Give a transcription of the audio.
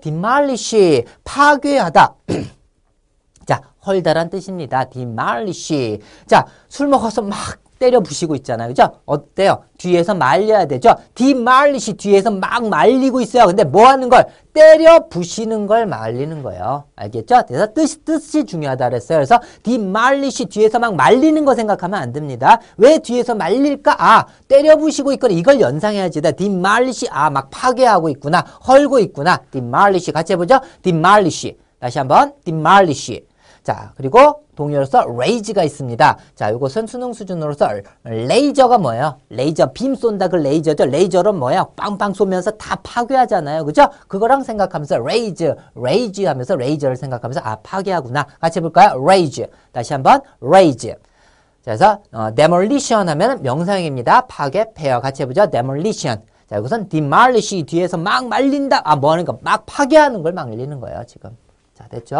demolish 파괴하다. 자, 헐다란 뜻입니다. demolish. 자, 술 먹어서 막 때려 부시고 있잖아요. 그죠? 어때요? 뒤에서 말려야 되죠? demolish 뒤에서 막 말리고 있어요. 근데 뭐 하는 걸? 때려 부시는 걸 말리는 거예요. 알겠죠? 그래서 뜻이, 뜻이 중요하다 그랬어요. 그래서 demolish 뒤에서 막 말리는 거 생각하면 안 됩니다. 왜 뒤에서 말릴까? 아, 때려 부시고 있거나 이걸 연상해야지. demolish, 아, 막 파괴하고 있구나. 헐고 있구나. demolish 같이 해보죠? demolish. 다시 한번 demolish. 자, 그리고 동의어로서 raze가 있습니다. 자, 이것은 수능 수준으로서 레이저가 뭐예요? 레이저, 빔 쏜다 그 레이저죠. 레이저는 뭐예요? 빵빵 쏘면서 다 파괴하잖아요. 그죠? 그거랑 생각하면서 raze, raze 하면서 레이저를 생각하면서 아, 파괴하구나. 같이 해볼까요? raze. 다시 한번 raze. 자, 그래서 어, demolition 하면 명사형입니다. 파괴, 폐허. 같이 해보죠. demolition. 자, 이것은 demolish 뒤에서 막 말린다. 아, 뭐 하는 거? 막 파괴하는 걸 말리는 거예요, 지금. 자, 됐죠?